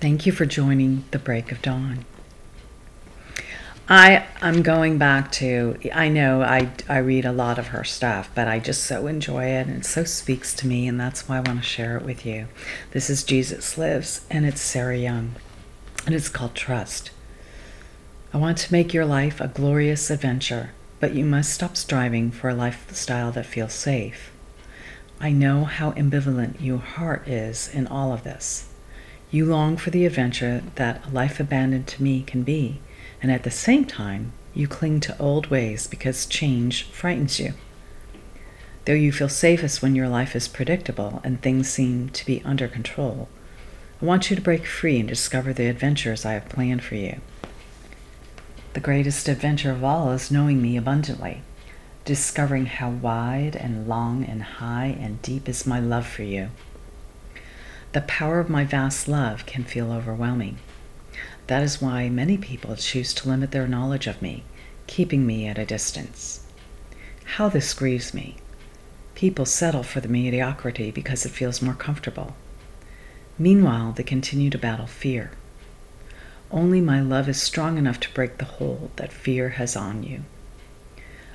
Thank you for joining the break of dawn. I I'm going back to I know I I read a lot of her stuff, but I just so enjoy it and it so speaks to me and that's why I want to share it with you. This is Jesus Lives and it's Sarah Young and it's called Trust. I want to make your life a glorious adventure, but you must stop striving for a lifestyle that feels safe. I know how ambivalent your heart is in all of this. You long for the adventure that a life abandoned to me can be and at the same time, you cling to old ways because change frightens you. Though you feel safest when your life is predictable and things seem to be under control, I want you to break free and discover the adventures I have planned for you. The greatest adventure of all is knowing me abundantly, discovering how wide and long and high and deep is my love for you. The power of my vast love can feel overwhelming. That is why many people choose to limit their knowledge of me, keeping me at a distance. How this grieves me. People settle for the mediocrity because it feels more comfortable. Meanwhile, they continue to battle fear. Only my love is strong enough to break the hold that fear has on you.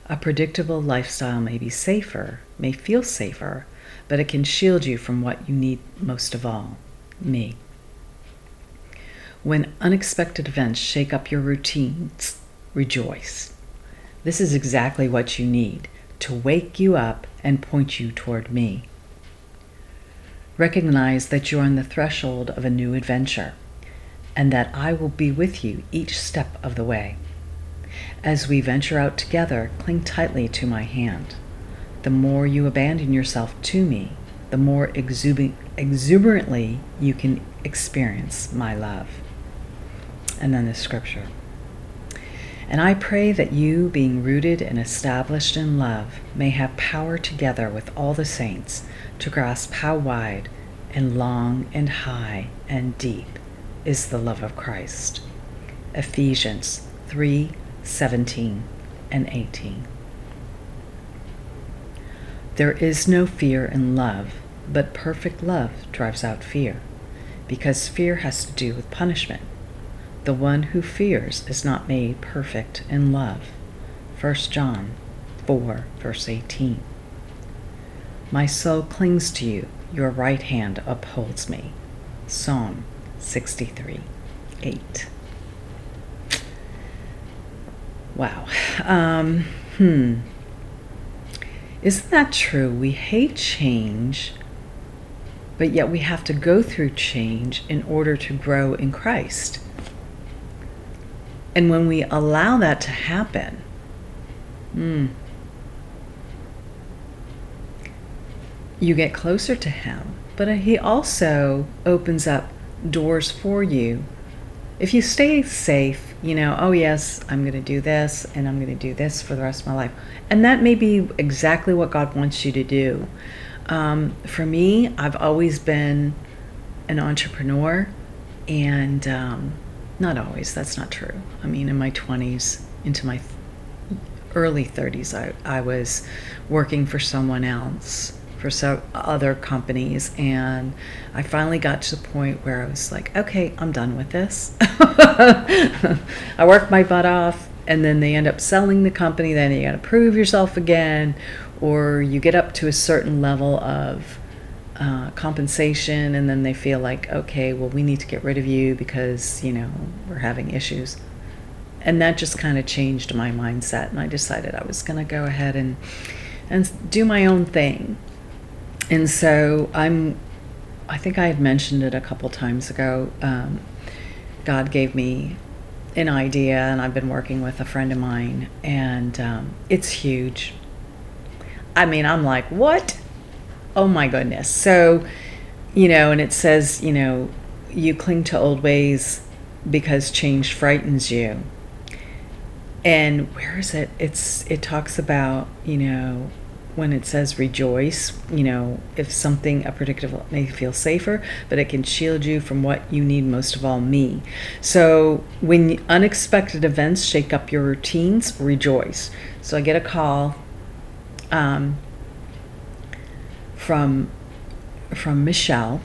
A predictable lifestyle may be safer, may feel safer, but it can shield you from what you need most of all me. When unexpected events shake up your routines, rejoice. This is exactly what you need to wake you up and point you toward me. Recognize that you're on the threshold of a new adventure and that I will be with you each step of the way. As we venture out together, cling tightly to my hand. The more you abandon yourself to me, the more exuberantly you can experience my love and then the scripture. And I pray that you, being rooted and established in love, may have power together with all the saints to grasp how wide and long and high and deep is the love of Christ. Ephesians 3 17 and 18. There is no fear in love, but perfect love drives out fear, because fear has to do with punishment. The one who fears is not made perfect in love. 1 John 4, verse 18. My soul clings to you, your right hand upholds me. Psalm 63, 8. Wow. Um, hmm. Isn't that true? We hate change, but yet we have to go through change in order to grow in Christ. And when we allow that to happen, mm, you get closer to Him. But He also opens up doors for you. If you stay safe, you know, oh, yes, I'm going to do this and I'm going to do this for the rest of my life. And that may be exactly what God wants you to do. Um, for me, I've always been an entrepreneur and um, not always, that's not true. I mean, in my 20s, into my early 30s, I, I was working for someone else, for so other companies, and I finally got to the point where I was like, okay, I'm done with this. I worked my butt off, and then they end up selling the company, then you got to prove yourself again, or you get up to a certain level of uh, compensation and then they feel like okay well we need to get rid of you because you know we're having issues and that just kind of changed my mindset and i decided i was going to go ahead and and do my own thing and so i'm i think i had mentioned it a couple times ago um, god gave me an idea and i've been working with a friend of mine and um, it's huge i mean i'm like what oh my goodness. So, you know, and it says, you know, you cling to old ways because change frightens you. And where is it? It's it talks about, you know, when it says rejoice, you know, if something a predictable may feel safer, but it can shield you from what you need most of all, me. So when unexpected events shake up your routines, rejoice. So I get a call um, from from Michelle,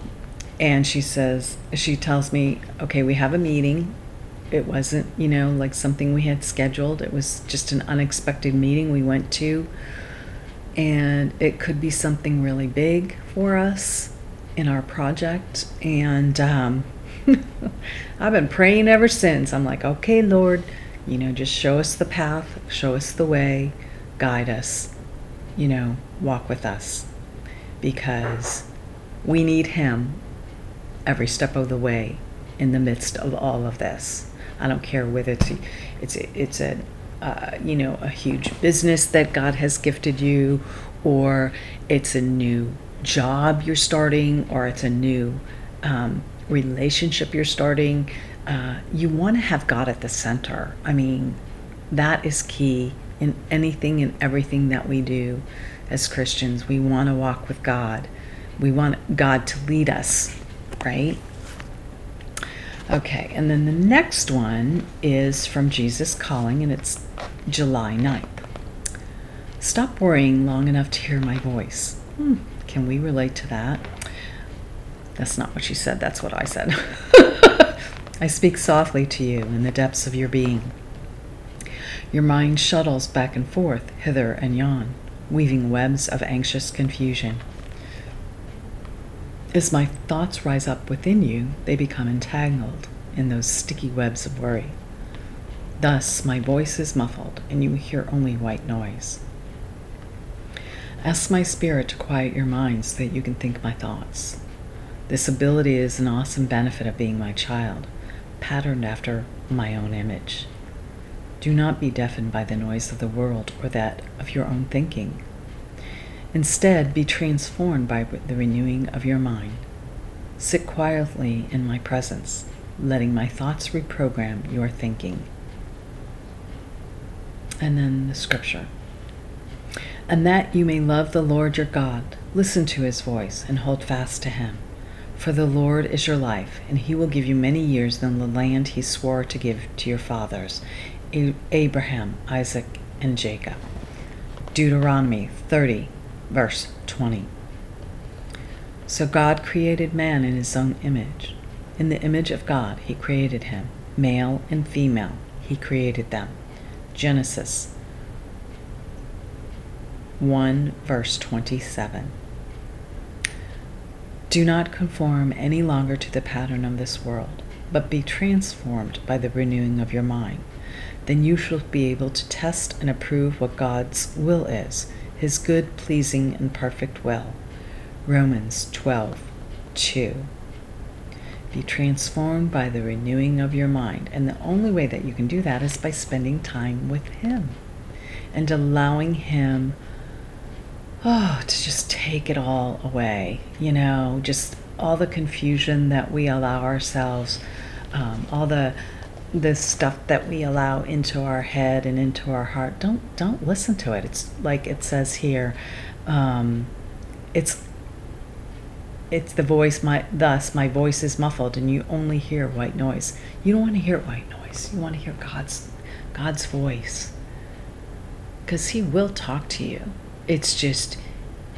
and she says, she tells me, okay, we have a meeting. It wasn't, you know, like something we had scheduled. It was just an unexpected meeting we went to. And it could be something really big for us in our project. And um, I've been praying ever since. I'm like, okay, Lord, you know, just show us the path, show us the way, guide us, you know, walk with us. Because we need Him every step of the way in the midst of all of this. I don't care whether it's it's it's a uh, you know a huge business that God has gifted you, or it's a new job you're starting, or it's a new um, relationship you're starting. Uh, you want to have God at the center. I mean, that is key in anything and everything that we do as Christians. We want to walk with God. We want God to lead us right? Okay, and then the next one is from Jesus Calling, and it's July 9th. Stop worrying long enough to hear my voice. Hmm, can we relate to that? That's not what she said, that's what I said. I speak softly to you in the depths of your being. Your mind shuttles back and forth, hither and yon, weaving webs of anxious confusion. As my thoughts rise up within you, they become entangled in those sticky webs of worry. Thus, my voice is muffled, and you hear only white noise. Ask my spirit to quiet your mind so that you can think my thoughts. This ability is an awesome benefit of being my child, patterned after my own image. Do not be deafened by the noise of the world or that of your own thinking. Instead, be transformed by the renewing of your mind. Sit quietly in my presence, letting my thoughts reprogram your thinking. And then the scripture. And that you may love the Lord your God, listen to his voice, and hold fast to him. For the Lord is your life, and he will give you many years in the land he swore to give to your fathers, Abraham, Isaac, and Jacob. Deuteronomy 30, verse 20. So God created man in his own image. In the image of God, he created him. Male and female, he created them. Genesis 1, verse 27. Do not conform any longer to the pattern of this world, but be transformed by the renewing of your mind. Then you shall be able to test and approve what God's will is his good, pleasing, and perfect will. Romans 12 2. Be transformed by the renewing of your mind. And the only way that you can do that is by spending time with Him and allowing Him, oh, to just take it all away. You know, just all the confusion that we allow ourselves, um, all the the stuff that we allow into our head and into our heart don't don't listen to it. It's like it says here um, it's it's the voice my thus my voice is muffled and you only hear white noise. You don't want to hear white noise. You want to hear god's god's voice. Because he will talk to you. It's just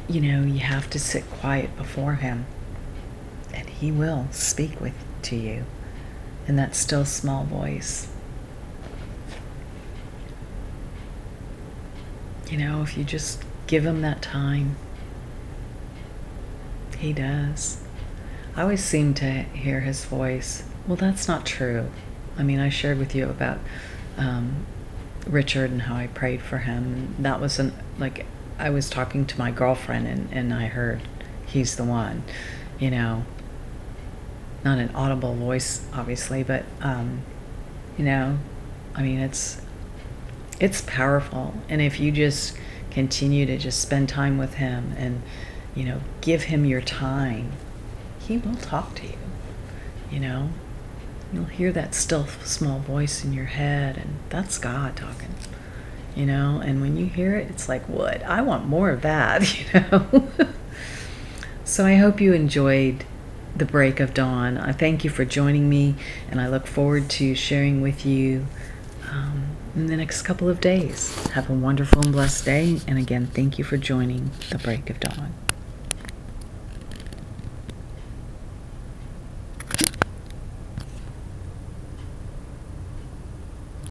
you know you have to sit quiet before him and he will speak with to you in that still small voice. You know, if you just give him that time, he does. I always seem to hear his voice. Well, that's not true. I mean, I shared with you about um, Richard and how I prayed for him. That was an like I was talking to my girlfriend and, and I heard he's the one, you know not an audible voice, obviously, but um, you know, I mean, it's it's powerful, and if you just continue to just spend time with him and you know give him your time, he will talk to you. You know, you'll hear that still small voice in your head, and that's God talking. You know, and when you hear it, it's like, what? I want more of that. You know. so I hope you enjoyed the break of dawn. I thank you for joining me, and I look forward to sharing with you um, in the next couple of days. Have a wonderful and blessed day, and again, thank you for joining the break of dawn.